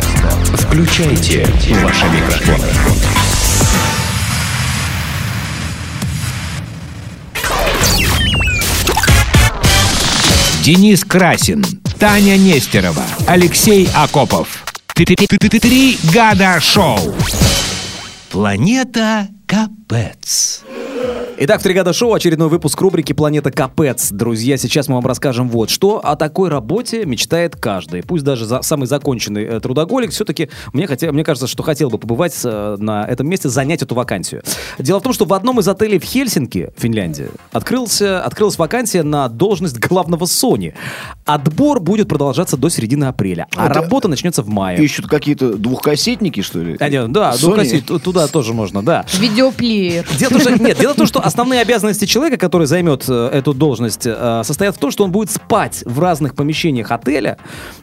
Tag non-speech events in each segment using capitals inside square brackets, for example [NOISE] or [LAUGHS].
Включайте ваши микрофоны. Денис Красин, Таня Нестерова, Алексей Акопов. Три года шоу. Планета Капец. Итак, в «Тригада шоу» очередной выпуск рубрики «Планета Капец». Друзья, сейчас мы вам расскажем вот что. О такой работе мечтает каждый. Пусть даже за, самый законченный э, трудоголик, все-таки мне, хотя, мне кажется, что хотел бы побывать э, на этом месте, занять эту вакансию. Дело в том, что в одном из отелей в Хельсинки, Финляндия, открылся, открылась вакансия на должность главного Sony. Отбор будет продолжаться до середины апреля, а Это- работа начнется в мае. Ищут какие-то двухкассетники, что ли? А, нет, да, Sony? кассет, ту- туда тоже можно, да. Видеоплеер. Дело в том, что, нет, дело в том, что основные обязанности человека, который займет э, эту должность, э, состоят в том, что он будет спать в разных помещениях отеля,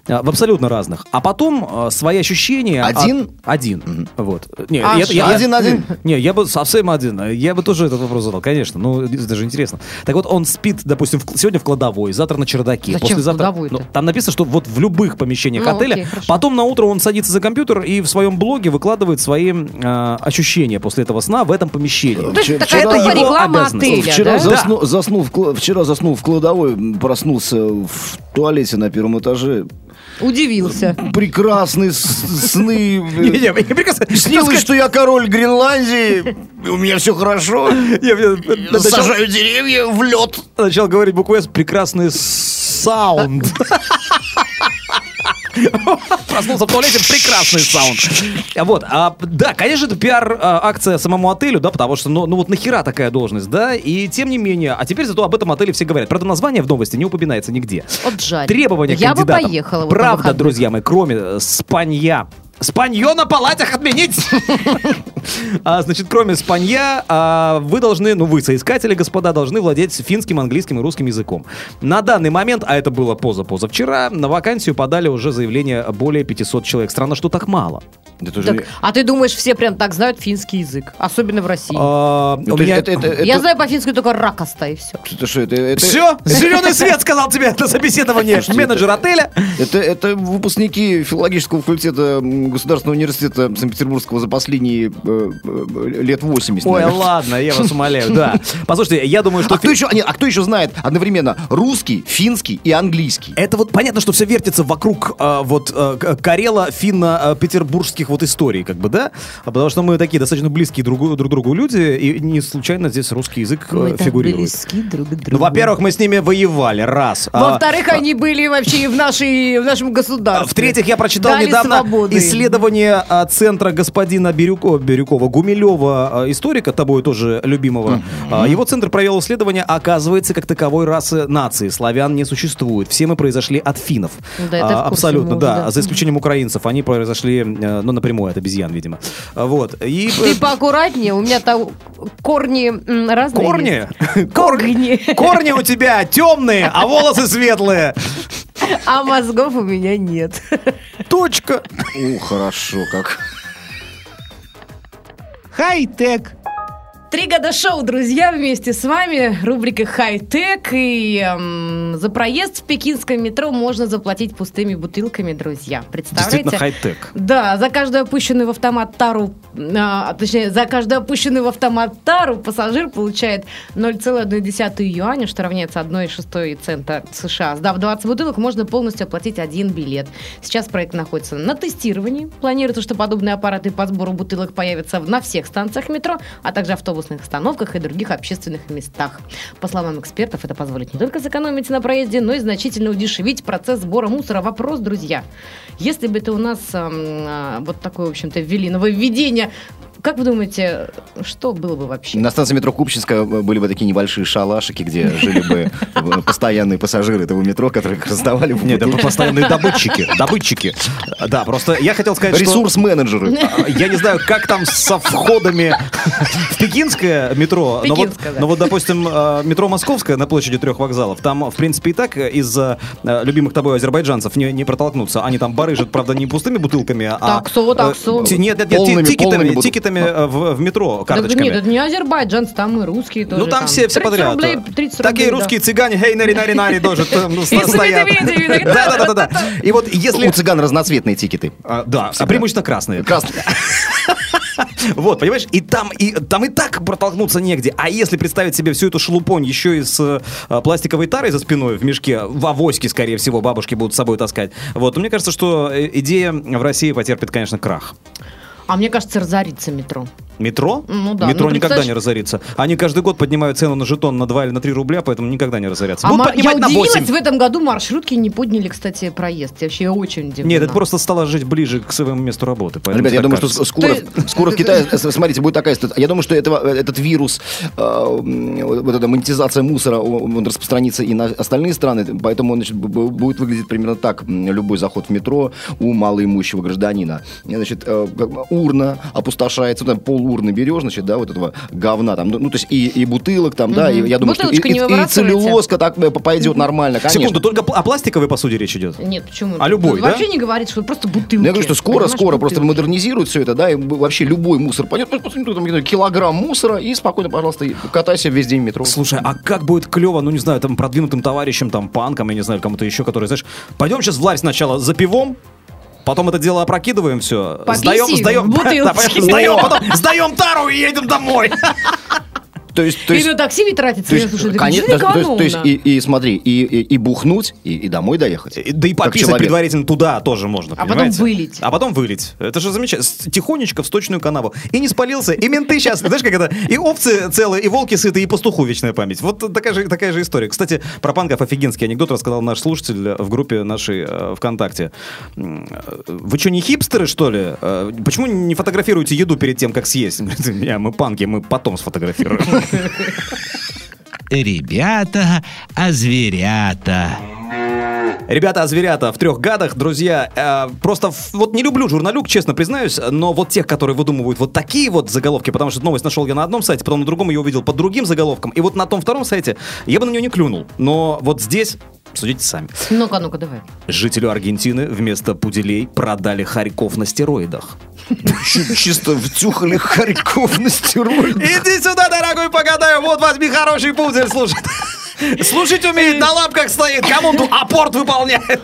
э, в абсолютно разных, а потом свои ощущения... от- Один? Один. Вот. Не, А я- я- Один-один. Не, я бы совсем один. Я бы тоже этот вопрос задал, конечно. Ну, это даже интересно. Так вот, он спит, допустим, в- сегодня в кладовой, завтра на чердаке. Зачем в послезавтра... кладовой-то? Ну, там написано, что вот в любых помещениях Ну, отеля. окей, хорошо. Потом на утро он садится за компьютер и в своем блоге выкладывает свои э, ощущения после этого сна в этом помещении. То есть тупо его реклама отеля, Вчера, да? засну- заснул в вчера заснул в кладовой, проснулся в туалете на первом этаже. Удивился. Прекрасные сны. Прекрасно- [LAUGHS] Снилось, что я король Гренландии, у меня все хорошо. [LAUGHS] Сажаю деревья в лед. начал говорить букву «С», прекрасный саунд. [LAUGHS] [LAUGHS] Проснулся в туалете, прекрасный саунд. Вот, а, да, конечно, это пиар-акция самому отелю, да, потому что, ну, ну вот нахера такая должность, да, и тем не менее, а теперь зато об этом отеле все говорят. Правда, название в новости не упоминается нигде. Вот жаль. Требования к Я бы кандидатам. поехала. вот на Правда, друзья мои, кроме э, спанья. Спанье на палатях отменить! [LAUGHS] А, Значит, кроме спанья, а, вы должны, ну вы, соискатели, господа, должны владеть финским, английским и русским языком. На данный момент, а это было поза-позавчера, на вакансию подали уже заявление более 500 человек. Странно, что так мало. Это уже Так, а ты думаешь, все прям так знают финский язык? Особенно в России. А, Ну, у меня- это- это- Я это- знаю по-фински только ракоста и все. Это что, это, это, Все, зеленый свет сказал тебе на собеседовании менеджер отеля. Это, это выпускники филологического факультета Государственного университета Санкт-Петербургского за последние э, э, лет 80. Ой, наверное. ладно, я вас умоляю, да. [LAUGHS] Послушайте, я думаю, что... А кто, еще, а, нет, а кто еще знает одновременно русский, финский и английский? Это вот понятно, что все вертится вокруг а, вот а, к- карело-финно-петербургских вот историй, как бы, да? А Потому что мы такие достаточно близкие друг, друг другу люди, и не случайно здесь русский язык э, фигурирует. друг к Ну, во-первых, мы с ними воевали, раз. А, Во-вторых, они были вообще и в, нашей, в нашем а, государстве. В-третьих, я прочитал Дали недавно свободы. исследование а, центра господина Бирюкова, Бирюкова Гумилева, а, историка, тобой тоже любимого. А, Его центр провел исследование, оказывается, как таковой расы нации славян не существует. Все мы произошли от финнов. Да, это А, Абсолютно, мы да. да. За исключением украинцев. Они произошли, э, ну, напрямую от обезьян, видимо. А, Вот. И... Ты поаккуратнее, у меня там корни разные. Корни? есть. [LAUGHS] Корни. Корни. Корни у тебя темные, а волосы светлые. А мозгов у меня нет. Точка. О, хорошо, как. Хай-тек. Три года шоу, друзья, вместе с вами. Рубрика «Хай-тек». И эм, за проезд в пекинском метро можно заплатить пустыми бутылками, друзья. Представляете? Действительно хай-тек. Да, за каждую опущенную в автомат тару, а, точнее, за каждую опущенную в автомат тару пассажир получает 0,1 юаня, что равняется 1,6 цента США. Сдав 20 бутылок, можно полностью оплатить один билет. Сейчас проект находится на тестировании. Планируется, что подобные аппараты по сбору бутылок появятся на всех станциях метро, а также автобусных остановках и других общественных местах. По словам экспертов, это позволит не только сэкономить на проезде, но и значительно удешевить процесс сбора мусора. Вопрос, друзья, если бы это у нас а, вот такое, в общем-то, ввели нововведение, как вы думаете, что было бы вообще? На станции метро Купчинская были бы такие небольшие шалашики, где жили бы э, постоянные пассажиры этого метро, которые раздавали бы Нет, это постоянные добытчики. Добытчики. Да, просто я хотел сказать. Ресурс-менеджеры. а, Я не знаю, как там со входами в пекинское метро, но вот, Пекинское, да. но вот, допустим, э, метро московское на площади трех вокзалов, там, в принципе, и так из-за э, любимых тобой азербайджанцев не, не протолкнуться. Они там барыжат, правда, не пустыми бутылками, а... Таксо, э, таксо. Нет, нет, нет, ти- Полными- полными тикетами, тикетами билетами э, в, в метро Да, карточками. нет, это не азербайджанцы, там и русские тоже. ну там, все, все 30 подряд. Рублей, 30 Такие рублей, да. русские цыгане, хей, нари, нари, нари, тоже там, ну, [LAUGHS] стоят. Да, да, да, да. И вот если... У цыган разноцветные тикеты. А, да, а преимущественно красные. Красный. [LAUGHS] Вот, понимаешь, и там, и там и так протолкнуться негде. А если представить себе всю эту шелупонь еще и с э, пластиковой тарой за спиной в мешке, в авоське, скорее всего, бабушки будут с собой таскать, вот, мне кажется, что э, идея в России потерпит, конечно, крах. А мне кажется, разорится метро. Метро? Ну да, Метро ну, никогда не разорится. Они каждый год поднимают цену на жетон на 2 или на 3 рубля, поэтому никогда не разорятся. А Будут мар- я удивилась, 8. в этом году маршрутки не подняли, кстати, проезд. Я вообще очень удивлена. Нет, это просто стало жить ближе к своему месту работы. Ребят, я думаю, что кажется. скоро, Ты- скоро в [LAUGHS] Китае, э, смотрите, будет такая ситуация. Я думаю, что этого, этот вирус, э, вот эта монетизация мусора, он распространится и на остальные страны, поэтому он значит, будет выглядеть примерно так. Любой заход в метро у малоимущего гражданина. Значит, э, урна опустошается, там пол урны берешь, значит, да, вот этого говна там, ну, ну, то есть и, и бутылок там, да, и я думаю, что и, Бутылочку и- и целлюлозка так э, пойдет нормально, конечно. Секунду, только о пластиковой посуде речь идет? Нет, почему? А любой, да? Вообще не говорит, что просто бутылки. Ну, я говорю, что скоро, Понимаешь, скоро просто модернизируют все это, да, и вообще любой мусор пойдет, ну, килограмм мусора, и спокойно, пожалуйста, катайся весь день в метро. Слушай, а как будет клево, ну не знаю, там продвинутым товарищам, там панкам, я не знаю, кому-то еще, который, знаешь, пойдем сейчас в ларь сначала за пивом, потом это дело опрокидываем, все, сдаем, сдаем, сдаем, потом [LAUGHS] сдаем тару и едем домой. То есть, то И есть, на такси тратится. то Я есть, слушаю, это конечно, то есть, то есть и, и смотри, и, и, и бухнуть, и, и домой доехать. И- Да и Как пописать предварительно туда тоже можно, А потом понимаете? вылить. А потом вылить. Это же замечательно. Тихонечко в сточную канаву. И не спалился, и менты сейчас, знаешь, как это, и овцы целые, и волки сытые, и пастуху вечная память. Вот такая же, такая же история. Кстати, про панков офигенский анекдот рассказал наш слушатель в группе нашей э, ВКонтакте. Э, Вы что, не хипстеры, что ли? Э, Почему не фотографируете еду перед тем, как съесть? [LAUGHS] Говорит, «Не, мы панки, мы потом сфотографируем. Ребята, а зверята. Ребята, а зверята в трех гадах, друзья, э, просто вот не люблю журналюк, честно признаюсь, но вот тех, которые выдумывают вот такие вот заголовки, потому что новость нашел я на одном сайте, потом на другом ее увидел под другим заголовком, и вот на том втором сайте я бы на нее не клюнул, но вот здесь судите сами. Ну-ка, ну-ка, давай. Жителю Аргентины вместо пуделей продали хорьков на стероидах. Чисто втюхали хорьков на стероидах. Иди сюда, дорогой, погадаю, вот возьми хороший пудель, слушай. Слушать умеет, на лапках стоит, команду апорт выполняет.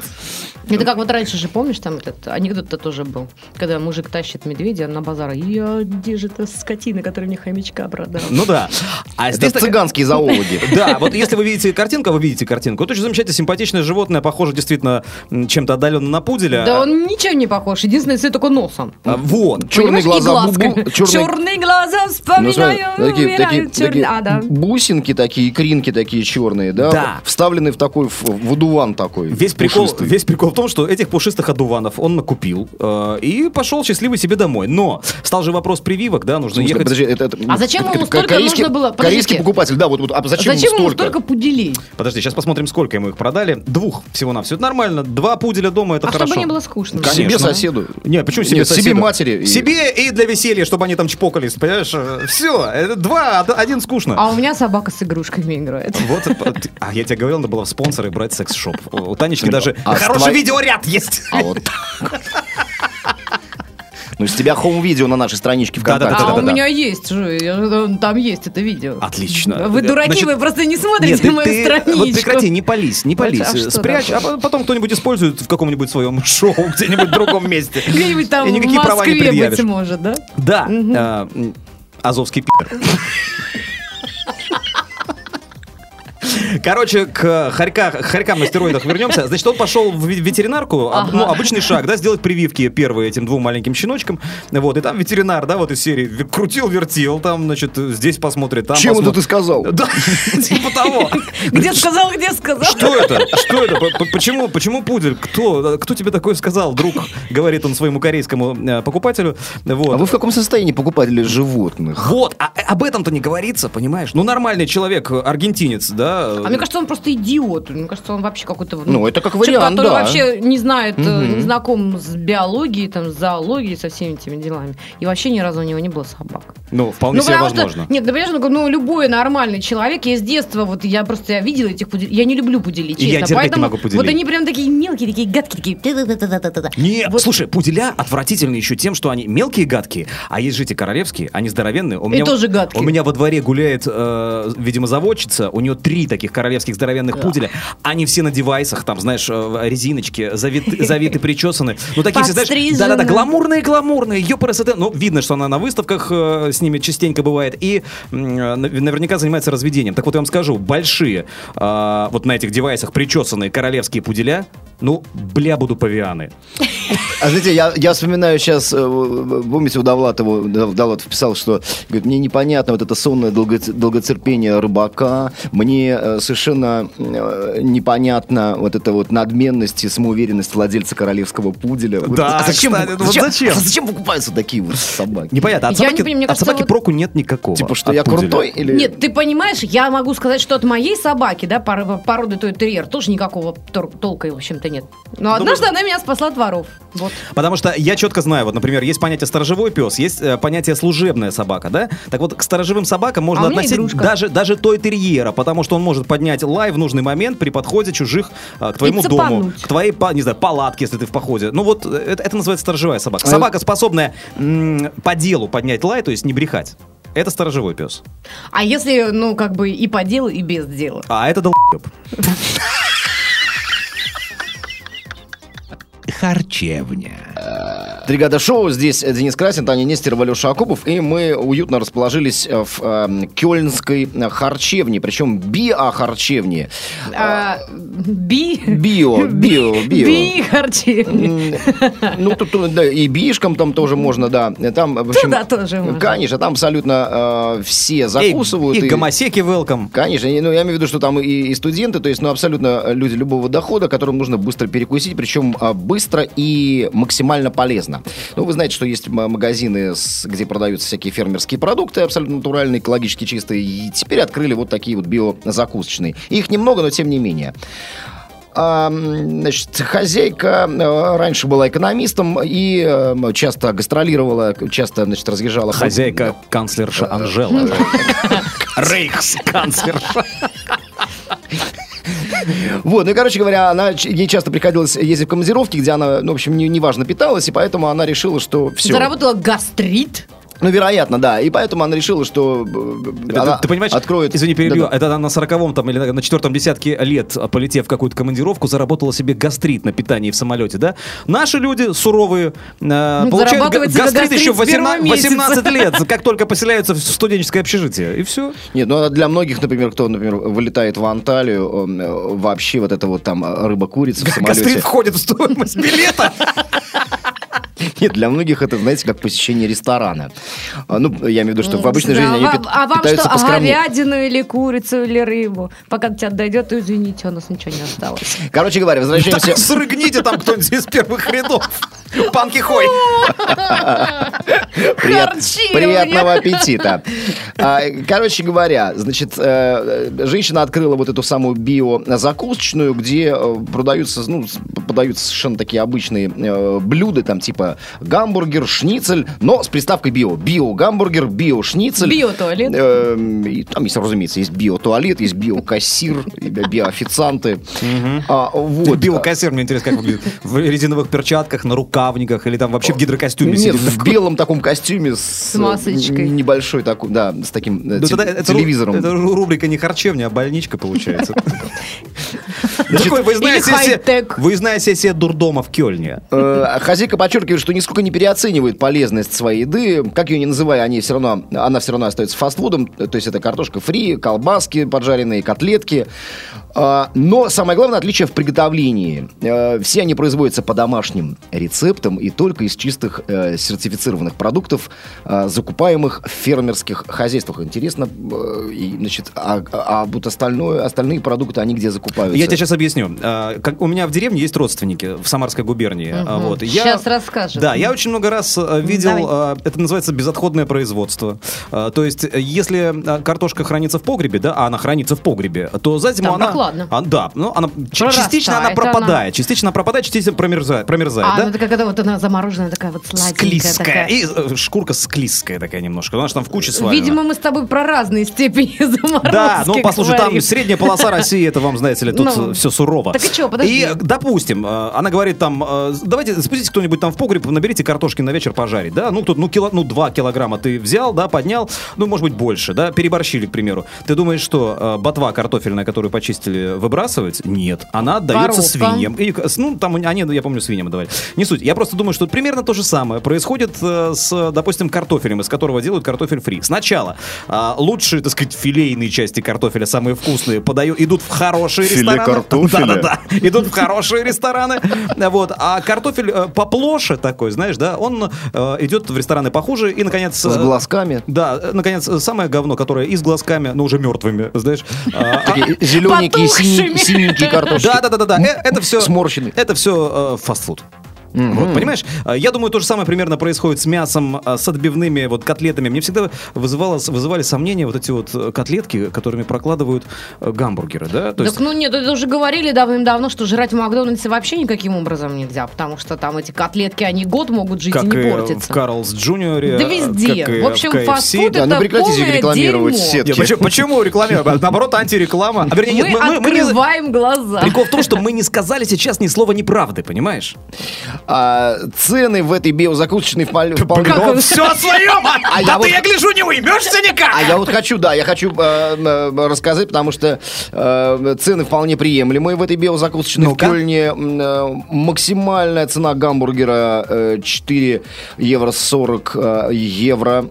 Это как вот раньше же, помнишь, там этот анекдот-то тоже был, когда мужик тащит медведя на базар. Я, где же эта скотина, которая мне хомячка продала? Ну да. А Это здесь такая- цыганские зоологи. [LAUGHS] Да, вот если вы видите картинку, вы видите картинку. Это очень замечательное, симпатичное животное, похоже действительно чем-то отдаленно на пуделя. Да он ничего не похож. Единственное, если только носом. А, Вот. Черные и глаза, глазками. бу- бу- черные- Черные глаза Ну, смотри, вспоминаю, такие, такие, черные- такие А, да. бусинки такие, икринки такие черные, да? Да. Вставлены в такой, в, в одуван такой. Весь прикол, весь прикол том, что этих пушистых одуванов он накупил э, и пошел счастливый себе домой. Но стал же вопрос прививок, да, нужно смысле, ехать. подожди, это, это- А зачем это ему ко- столько нужно было? Корейский Подождите. покупатель, да, вот, вот а зачем, Зачем ему столько? столько пуделей? Подожди, сейчас посмотрим, сколько ему их продали. Двух всего-навсего. Это нормально. Два пуделя дома это а хорошо. чтобы не было скучно. Конечно. Себе соседу. Не, почему себе Нет, себе соседу? матери. И- Себе и для веселья, чтобы они там чпокались, понимаешь? Все, это два, од- один скучно. А у меня собака с игрушками играет. Вот, а я тебе говорил, надо было в спонсоры брать секс-шоп. У Танечки даже а хороший видеоряд есть. А вот Ну, с тебя хоум-видео на нашей страничке. ВКонтакте. А у да-да. меня есть же, я- там есть это видео. Отлично. Вы дураки, Значит, вы просто не смотрите Нет, ты- мою ты- страничку. Вот прекрати, не пались, не Вот, пались. а Спрячь, а потом кто-нибудь использует в каком-нибудь своем [LAUGHS] шоу, где-нибудь в другом месте. Где-нибудь там И в никакие права не предъявишь. быть может, да? Да, а, Азовский пидор. Короче, к хорька, хорькам на стероидах вернемся. Значит, он пошел в ве- ветеринарку, об- ну, обычный шаг, да, сделать прививки первые этим двум маленьким щеночкам. Вот, и там ветеринар, да, вот из серии в- крутил-вертел, там, значит, здесь посмотрит, там Чем это посмотрит. ты сказал? Да, [LAUGHS] типа того. Где сказал, где сказал? Что это? Что это? П- п- Почему, почему пудель? Кто, кто тебе такое сказал, друг? Говорит он своему корейскому э, покупателю. Вот. А вы в каком состоянии покупатели животных? Вот, а, э, об этом-то не говорится, понимаешь? Ну, нормальный человек, э, аргентинец, да? А мне кажется, он просто идиот. Мне кажется, он вообще какой-то... Ну, это как человек, вариант, который да. вообще не знает, не знаком с биологией, там, с зоологией, со всеми этими делами. И вообще ни разу у него не было собак. Ну, вполне Ну, себе потому что- возможно. нет, ты понимаешь, ну, ну, любой нормальный человек, я с детства, вот я просто я видела этих пуделей, я не люблю пуделей, И я честно. терпеть не поэтому могу пуделей. Вот они прям такие мелкие, такие гадкие, такие. Не, Вот. слушай, пуделя отвратительны еще тем, что они мелкие и гадкие, а есть же эти королевские, они здоровенные. У меня, тоже гадкие. У меня во дворе гуляет, э, видимо, заводчица, у нее три таких королевских здоровенных пуделя, они все на девайсах, там, знаешь, э, резиночки, [LAUGHS] завиты, завиты прическаны. Ну, такие все, знаешь, да-да-да, гламурные, гламурные, ёпрст. Ну, видно, что она на выставках э, с ними частенько бывает, и э, нав- наверняка занимается разведением. Так вот, я вам скажу, большие, э, вот на этих девайсах причесанные королевские пуделя, ну, бля, буду павианы. А знаете, я, я вспоминаю сейчас, э, помните, у Довлатова, Дов- Довлатов писал, что говорит, мне непонятно вот это сонное долго- долготерпение рыбака, мне э, совершенно э, непонятно вот эта вот надменность и самоуверенность владельца королевского пуделя. Да, а зачем, кстати, вы- вот зачем? а зачем покупаются такие вот собаки? Непонятно, от Я не собаки, понимаю, от кажется, собаки вот- проку нет никакого. Типа, что я пуделя. крутой? Или... Нет, ты понимаешь, я могу сказать, что от моей собаки, да, пор- породы той терьер, тоже никакого тор- толка, в общем-то, нет. Но однажды она меня спасла от воров. Вот. Потому что я четко знаю, вот, например, есть понятие сторожевой пес, есть э, понятие служебная собака, да? Так вот, к сторожевым собакам можно А относить игрушка. даже, даже той терьера, потому что он может поднять лай в нужный момент при подходе чужих э, к твоему дому, к твоей, не знаю, палатке, если ты в походе. Ну вот, э, это, это называется сторожевая собака. А- Собака, способная м, по делу поднять лай, то есть не брехать. Это сторожевой пес. А если, ну, как бы и по делу, и без дела? А это долб. [LAUGHS] Харчевня. Бригада шоу. Здесь Денис Красин, Таня Нестерова, Леша Акупов. И мы уютно расположились э, в э, кёльнской э, харчевне. Причем био-харчевне. А, би... Био, [LAUGHS] био, био. Би харчевни. М, Ну, тут да, и бишкам там тоже можно, да. Там, в общем, Туда тоже можно. Конечно, там абсолютно э, все закусывают. И, и- гомосеки welcome. Конечно, и, ну, я имею в виду, что там и, и студенты, то есть, ну, абсолютно люди любого дохода, которым нужно быстро перекусить, причем а, быстро и максимально полезно. Ну, вы знаете, что есть магазины, где продаются всякие фермерские продукты, абсолютно натуральные, экологически чистые, и теперь открыли вот такие вот биозакусочные. Их немного, но тем не менее. А, Значит, хозяйка э, раньше была экономистом и э, часто гастролировала, часто, значит, разъезжала. Хозяйка канцлерша Анжела. Рейхс-канцлерша. Вот, ну и, короче говоря, она, ей часто приходилось ездить в командировки, где она, ну, в общем, не- неважно питалась, и поэтому она решила, что все. Заработала гастрит. Ну, вероятно, да. И поэтому она решила, что э, Это она ты, понимаешь, откроет... извини, перебью, Да-да. это она на сороковом там или на- четвертом десятке лет, а, полетев в какую-то командировку, заработала себе гастрит на питании в самолете, да? Наши люди суровые э, Ну, получают га- гастрит гастрит еще в с первого 18, 18 месяца. лет, [LAUGHS] как только поселяются в студенческое общежитие, и все. Нет, ну а для многих, например, кто, например, вылетает в Анталию, э, вообще вот это вот там рыба-курица в Гастрит самолете. входит в стоимость билета. [LAUGHS] [LAUGHS] Нет, для многих это, знаете, как посещение ресторана. А, Ну, я имею в виду, что в обычной Да, жизни они вам- а вам питаются что, а говядину или курицу или рыбу? Пока до тебя дойдет, извините, у нас ничего не осталось. Короче говоря, возвращаемся... [LAUGHS] Так срыгните там кто-нибудь из первых рядов. [LAUGHS] Панки Хой. [LAUGHS] Прият- Харчевня. Приятного аппетита. А, Короче говоря, значит, э, э, женщина открыла вот эту самую био-закусочную, где э, продаются, ну, подаются совершенно такие обычные блюда, там типа гамбургер, шницель, но с приставкой био. Био-гамбургер, био-шницель. Биотуалет. Эм, и там есть, разумеется, есть био-туалет, есть био-кассир, био-официанты. А. Биокассир, мне интересно, как выглядит. В резиновых перчатках, на рукавниках или там вообще в гидрокостюме Нет, сидит. в белом таком костюме с, э, масочкой. небольшой такой, да, с таким э, Ну, те- тогда это телевизором. Это ру- рубрика не харчевня, а больничка получается. [LAUGHS] Такой выездная или сессия- выездная сессия дурдома в Кёльне. Э, Хозяйка подчеркивает, что нисколько не переоценивает полезность своей еды. Как ее не называя, они все равно, она все равно остается фастфудом. То есть это картошка фри, колбаски поджаренные, котлетки. А, Но самое главное отличие в приготовлении. Э, Все они производятся по домашним рецептам и только из чистых э, сертифицированных продуктов, э, закупаемых в фермерских хозяйствах. Интересно, значит, а, а вот остальное, остальные продукты, они где закупаются? Я тебе сейчас объясню. Как- У меня в деревне есть родственники в Самарской губернии. А, Вот. Я- Сейчас расскажешь. Да, я очень много раз видел, Давай. это называется безотходное производство. То есть, если картошка хранится в погребе, да, а она хранится в погребе, то за зиму Там она, ладно. А, да, ну она Прорастает частично она она. пропадает, частично она пропадает, частично промерзает, промерзает, А, да? ну это когда вот она замороженная такая вот сладенькая. Склизкая. такая. И э, шкурка склизкая такая немножко. Она же там в куче свалена. Видимо, мы с тобой про разные степени [LAUGHS] заморозки Да, ну послушай, там говорим. средняя полоса России, это вам, знаете ли, тут [LAUGHS] Ну. все сурово. Так и чё, подожди. И, допустим, э, она говорит там, э, давайте спустите кто-нибудь там в погреб, наберите картошки на вечер пожарить, да? Ну, тут, ну, кило, ну, 2 килограмма ты взял, да, поднял, ну, может быть, больше, да, переборщили, к примеру. Ты думаешь, что э, ботва картофельная, которую почистили, выбрасывать? Нет. Она отдается свиньям. И, э, ну, там они, я помню, свиньям давали. Не суть. Я просто думаю, что примерно то же самое происходит э, с, допустим, картофелем, из которого делают картофель фри. Сначала а, лучшие, так сказать, филейные части картофеля, самые вкусные, подают, идут в хорошие Филе рестораны. картофеля? Да-да-да. Идут в хорошие рестораны. Вот. А картофель э, поплоше такой, знаешь, да, он э, идет в рестораны похуже. И, наконец... С э, глазками. Да, э, наконец, э, самое говно, которое и с глазками, но уже мертвыми, знаешь. а, Такие синенькие картошки. да, да, да, да, да. Э, Это все. Сморщенный. Это все фастфуд. Вот, понимаешь? А, Я думаю, то же самое примерно происходит с мясом, а, с отбивными вот котлетами. Мне всегда вызывало, вызывали сомнения вот эти вот э, котлетки, которыми прокладывают э, гамбургеры, да? То Так ну нет, это уже говорили давным-давно, что жрать в Макдональдсе вообще никаким образом нельзя, потому что там эти котлетки, они год могут жить как и и не в. Карлс Джуниоре. Да везде. как и В общем, KFC. фастфуд Да, ну это прекратите полное рекламировать дерьмо. сетки. Нет, почему, почему рекламировать? [LAUGHS] Наоборот, антиреклама. А вернее, Мы, нет, мы, мы- мы не- открываем глаза. Прикол в том, что мы не сказали сейчас ни слова неправды, понимаешь? А цены в этой биозакусочной вполне... вполне- Как он- все о своем! А, А да я ты, вот- я гляжу, не уймешься никак! А я вот хочу, да, я хочу э, э, рассказать, потому что э, цены вполне приемлемые в этой биозакусочной в э, максимальная цена гамбургера э, 4 евро 40 э, евро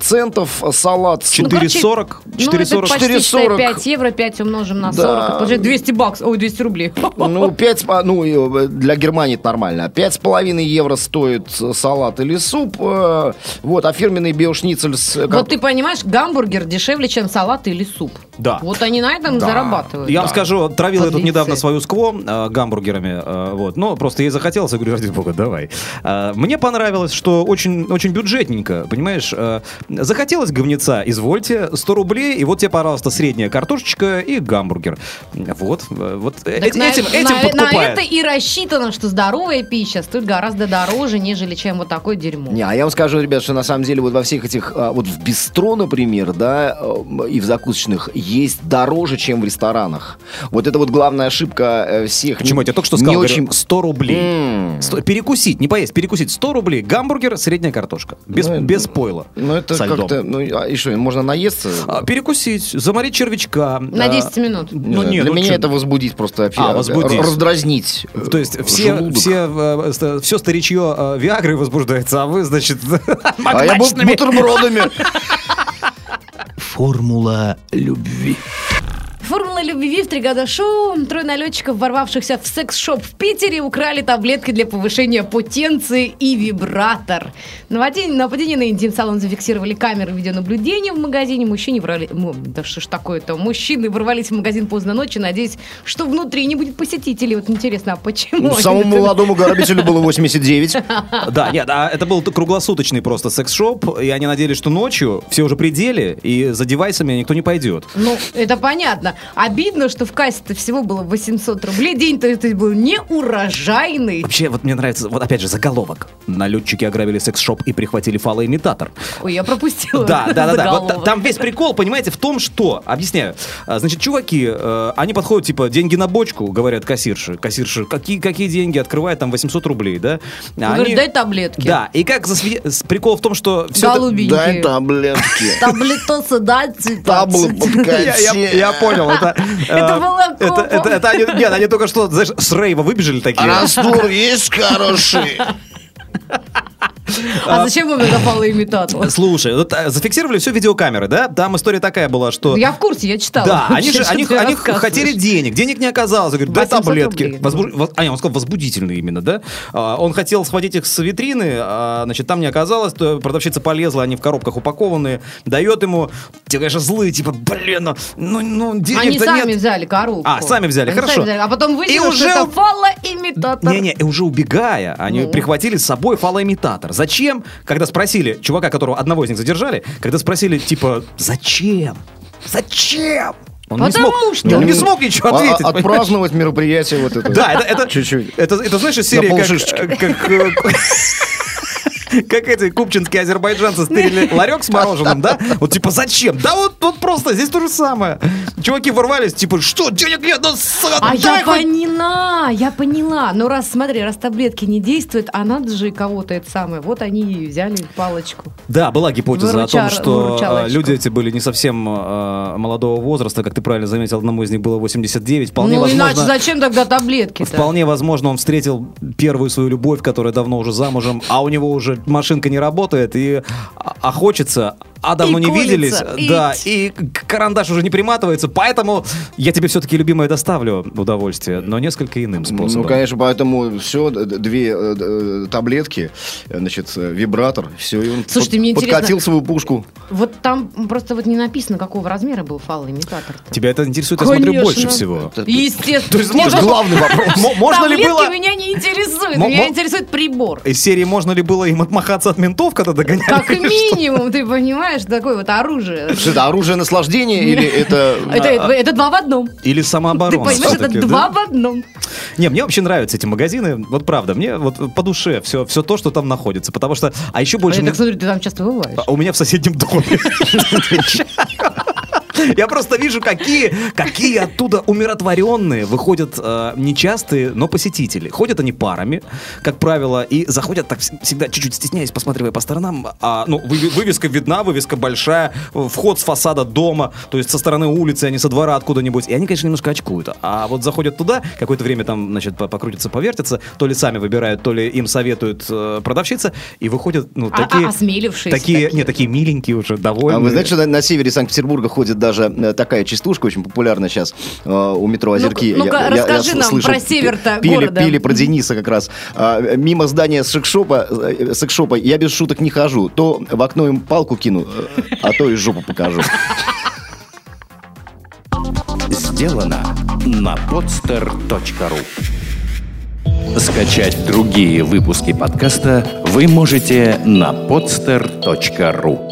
центов. Салат с- Ну, короче, 4,40? Ну, это 4,40? почти 4,40. считай, 5 евро, 5 умножим на 40. Да. Это получается 200 баксов. Ой, 200 рублей. Ну, 5, ну, для Германии это нормально. Пять с половиной евро стоит э, салат или суп. э, Вот, а фирменный биошницель с... э, Вот ты понимаешь, гамбургер дешевле, чем салат или суп. Да. Вот они на этом и зарабатывают. Я вам скажу, травил я тут недавно свою скво э, гамбургерами, э, вот, но просто ей захотелось, я говорю, ради бога, давай. Э, мне понравилось, что очень, очень бюджетненько, понимаешь, э, захотелось говнеца, извольте, 100 рублей, и вот тебе, пожалуйста, средняя картошечка и гамбургер. Вот, э, вот э- Так на, этим, на- этим на подкупает. это и рассчитано, что здоровая пища стоит гораздо дороже, нежели чем вот такое дерьмо. Не, а я вам скажу, ребят, что на самом деле вот во всех этих, а, вот в бистро, например, да, э, и в закусочных есть дороже, чем в ресторанах. Вот это вот главная ошибка э, всех. Почему? Не- Я тебе только что не сказал, говорю, очень... 100 рублей. М. Сто- перекусить, не поесть, перекусить. 100 рублей, гамбургер, средняя картошка. Без, Ну, без пойла. Ну, это как-то... Ну, а и что, можно наесться? А, перекусить, заморить червячка. На а, 10 минут. Не Ну нет, для ну меня чё? это возбудить просто вообще. А, э, возбудить. Раздразнить. э, То есть все, желудок. все, э, все старичье э, Виагрой возбуждается, а вы, значит, [LAUGHS] А я бутербродами. [LAUGHS] Формула любви. Формула любви в три года шоу. Трое налетчиков, ворвавшихся в секс-шоп в Питере, украли таблетки для повышения потенции и вибратор. Нападение, нападение на интим-салон зафиксировали камеры видеонаблюдения в магазине. Мужчине ворвали... М, Да что ж такое-то? Мужчины ворвались в магазин поздно ночью, надеясь, что внутри не будет посетителей. Вот интересно, а почему? Ну, Самому молодому грабителю было 89. [LAUGHS] Да, нет, а это был круглосуточный просто секс-шоп, и они надеялись, что ночью все уже пределе, и за девайсами никто не пойдет. Ну, это понятно. Обидно, что в кассе-то всего было 800 рублей. День-то это был неурожайный. Вообще, вот мне нравится, вот опять же, заголовок. Налетчики ограбили секс-шоп и прихватили фалоимитатор. Ой, я пропустила. Да, да, да, да. Вот там весь прикол, понимаете, в том, что, объясняю, А, значит, чуваки, э, они подходят, типа, деньги на бочку, говорят кассирши. Кассирши, какие, какие деньги? Открывает там 800 рублей, да? Он говорит, дай таблетки. Да, и как засве- прикол в том, что все Голубенькие. Дай таблетки. Таблетосы дайте. Таблы [LAUGHS] я, я- я [LAUGHS] понял, это... э, Это было это, копом. это, это они, нет, они только что, знаешь, с рейва выбежали такие. Раствор есть хороший. [LAUGHS] А зачем им это фалоимитатор? Слушай, вот, а, зафиксировали все видеокамеры, да? Там история такая была, что... Я в курсе, я читала. Да, они же они, они хотели денег, денег не оказалось. Говорит, дай 800 таблетки. Возбуж- воз- А, не, он сказал возбудительные именно, да? А, он хотел схватить их с витрины, а, значит, там не оказалось, то продавщица полезла, они в коробках упакованные, дает ему, те, конечно, злые, типа, блин, ну, ну, ну денег-то Они сами нет. взяли коробку. А, сами взяли, Они хорошо. сами взяли. А потом выяснилось, И что уже- это фалоимитатор. Не-не, уже убегая, они Ну. прихватили с собой фалоимитатор. Зачем? Когда спросили, чувака, которого одного из них задержали, когда спросили, типа, зачем? Зачем? Он не Потому смог, что- он не смог ничего А- а- ответить. понимаешь? Отпраздновать мероприятие вот это. Да, это, это, Чуть-чуть. Это, это знаешь, из серии как, как, э, [LAUGHS] как эти купчинские азербайджанцы стырили [LAUGHS] ларек с мороженым, да? Вот типа зачем? Да вот, вот просто здесь то же самое. Чуваки ворвались, типа, что, денег нет, ну, А я поняла, я поняла. Ну раз, смотри, раз таблетки не действуют, а надо же кого-то это самое. Вот они и взяли палочку. Да, была гипотеза о том, что э, люди эти были не совсем э, молодого возраста, как ты правильно заметил, одному из них было 89. Вполне ну возможно, иначе зачем тогда таблетки-то? Вполне возможно, он встретил первую свою любовь, которая давно уже замужем, а у него уже машинка не работает, и а, а хочется, а давно И не виделись, и- да, и карандаш уже не приматывается, поэтому я тебе все-таки, любимое, доставлю удовольствие, но несколько иным способом. Ну, конечно, поэтому все, две э, э, таблетки, значит, э, вибратор, все, и он Слушайте, под- мне интересно- подкатил свою пушку. Вот там просто вот не написано, какого размера был фалоимитатор. Тебя это интересует, я смотрю, Конечно. больше всего. Естественно. То есть, ну, главный вопрос. Можно ли было... меня не Мо- меня интересует прибор. Из серии можно ли было им отмахаться от ментов, когда догоняли? Как минимум, ты понимаешь, такое вот оружие. Что это, оружие наслаждения или это... Это, два в одном. Или Ты самооборона? понимаешь, это два в одном. Не, мне вообще нравятся эти магазины. Вот правда, мне вот по душе все, все то, что там находится. Потому что, а еще А больше... я мне- так смотрю, ты там часто бываешь. А У меня в соседнем доме. [LAUGHS] Я просто вижу, какие, какие оттуда умиротворенные выходят э, нечастые, но посетители. Ходят они парами, как правило, и заходят так вс- всегда чуть-чуть стесняясь, посматривая по сторонам. А, ну, вы- вывеска видна, вывеска большая, вход с фасада дома, то есть со стороны улицы, а не со двора откуда-нибудь. И они, конечно, немножко очкуют. А вот заходят туда, какое-то время там, значит, по- покрутятся, повертятся, то ли сами выбирают, то ли им советует э, продавщица, и выходят, ну, А- а- такие... осмелившиеся Такие, такие. нет, такие миленькие уже, довольные. А вы знаете, что на, на севере Санкт-Петербурга ходит даже э, такая частушка, очень популярна сейчас э, у метро Озерки. Ну-ка, ну-ка, расскажи нам слышал, про север-то пи- пили, города. Пили про Дениса как раз. А, мимо здания секшопа, э, секшопа я без шуток не хожу. То в окно им палку кину, а то и жопу покажу. Сделано на podster.ru Скачать другие выпуски подкаста вы можете на podster.ru